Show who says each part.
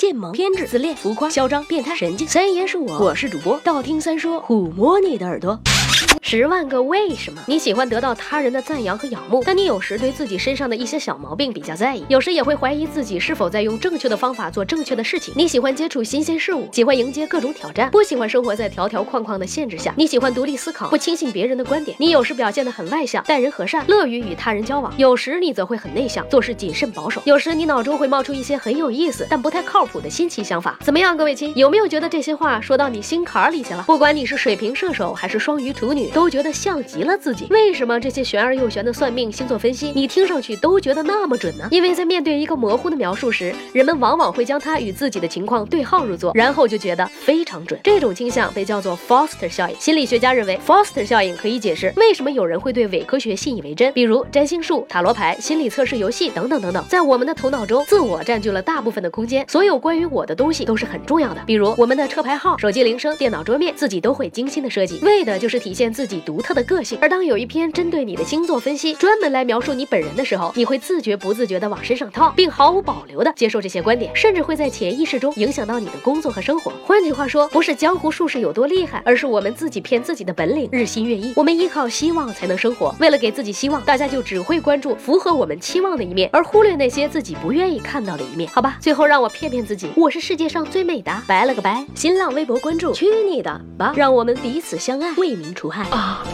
Speaker 1: 贱萌、偏执、自恋、浮夸、嚣张、变态、神经。三爷是我，我是主播，道听三说，抚摸你的耳朵。十万个为什么？你喜欢得到他人的赞扬和仰慕，但你有时对自己身上的一些小毛病比较在意，有时也会怀疑自己是否在用正确的方法做正确的事情。你喜欢接触新鲜事物，喜欢迎接各种挑战，不喜欢生活在条条框框的限制下。你喜欢独立思考，不轻信别人的观点。你有时表现得很外向，待人和善，乐于与他人交往；有时你则会很内向，做事谨慎保守。有时你脑中会冒出一些很有意思但不太靠谱的新奇想法。怎么样，各位亲，有没有觉得这些话说到你心坎里去了？不管你是水瓶射手还是双鱼处女，都觉得像极。了自己，为什么这些玄而又玄的算命、星座分析，你听上去都觉得那么准呢？因为在面对一个模糊的描述时，人们往往会将它与自己的情况对号入座，然后就觉得非常准。这种倾向被叫做 Foster 效应。心理学家认为，Foster 效应可以解释为什么有人会对伪科学信以为真，比如占星术、塔罗牌、心理测试游戏等等等等。在我们的头脑中，自我占据了大部分的空间，所有关于我的东西都是很重要的，比如我们的车牌号、手机铃声、电脑桌面，自己都会精心的设计，为的就是体现自己己独特的个性。而当有一篇针对你的星座分析，专门来描述你本人的时候，你会自觉不自觉的往身上套，并毫无保留的接受这些观点，甚至会在潜意识中影响到你的工作和生活。换句话说，不是江湖术士有多厉害，而是我们自己骗自己的本领日新月异。我们依靠希望才能生活，为了给自己希望，大家就只会关注符合我们期望的一面，而忽略那些自己不愿意看到的一面。好吧，最后让我骗骗自己，我是世界上最美的，拜了个拜。新浪微博关注，去你的吧，让我们彼此相爱，为民除害啊。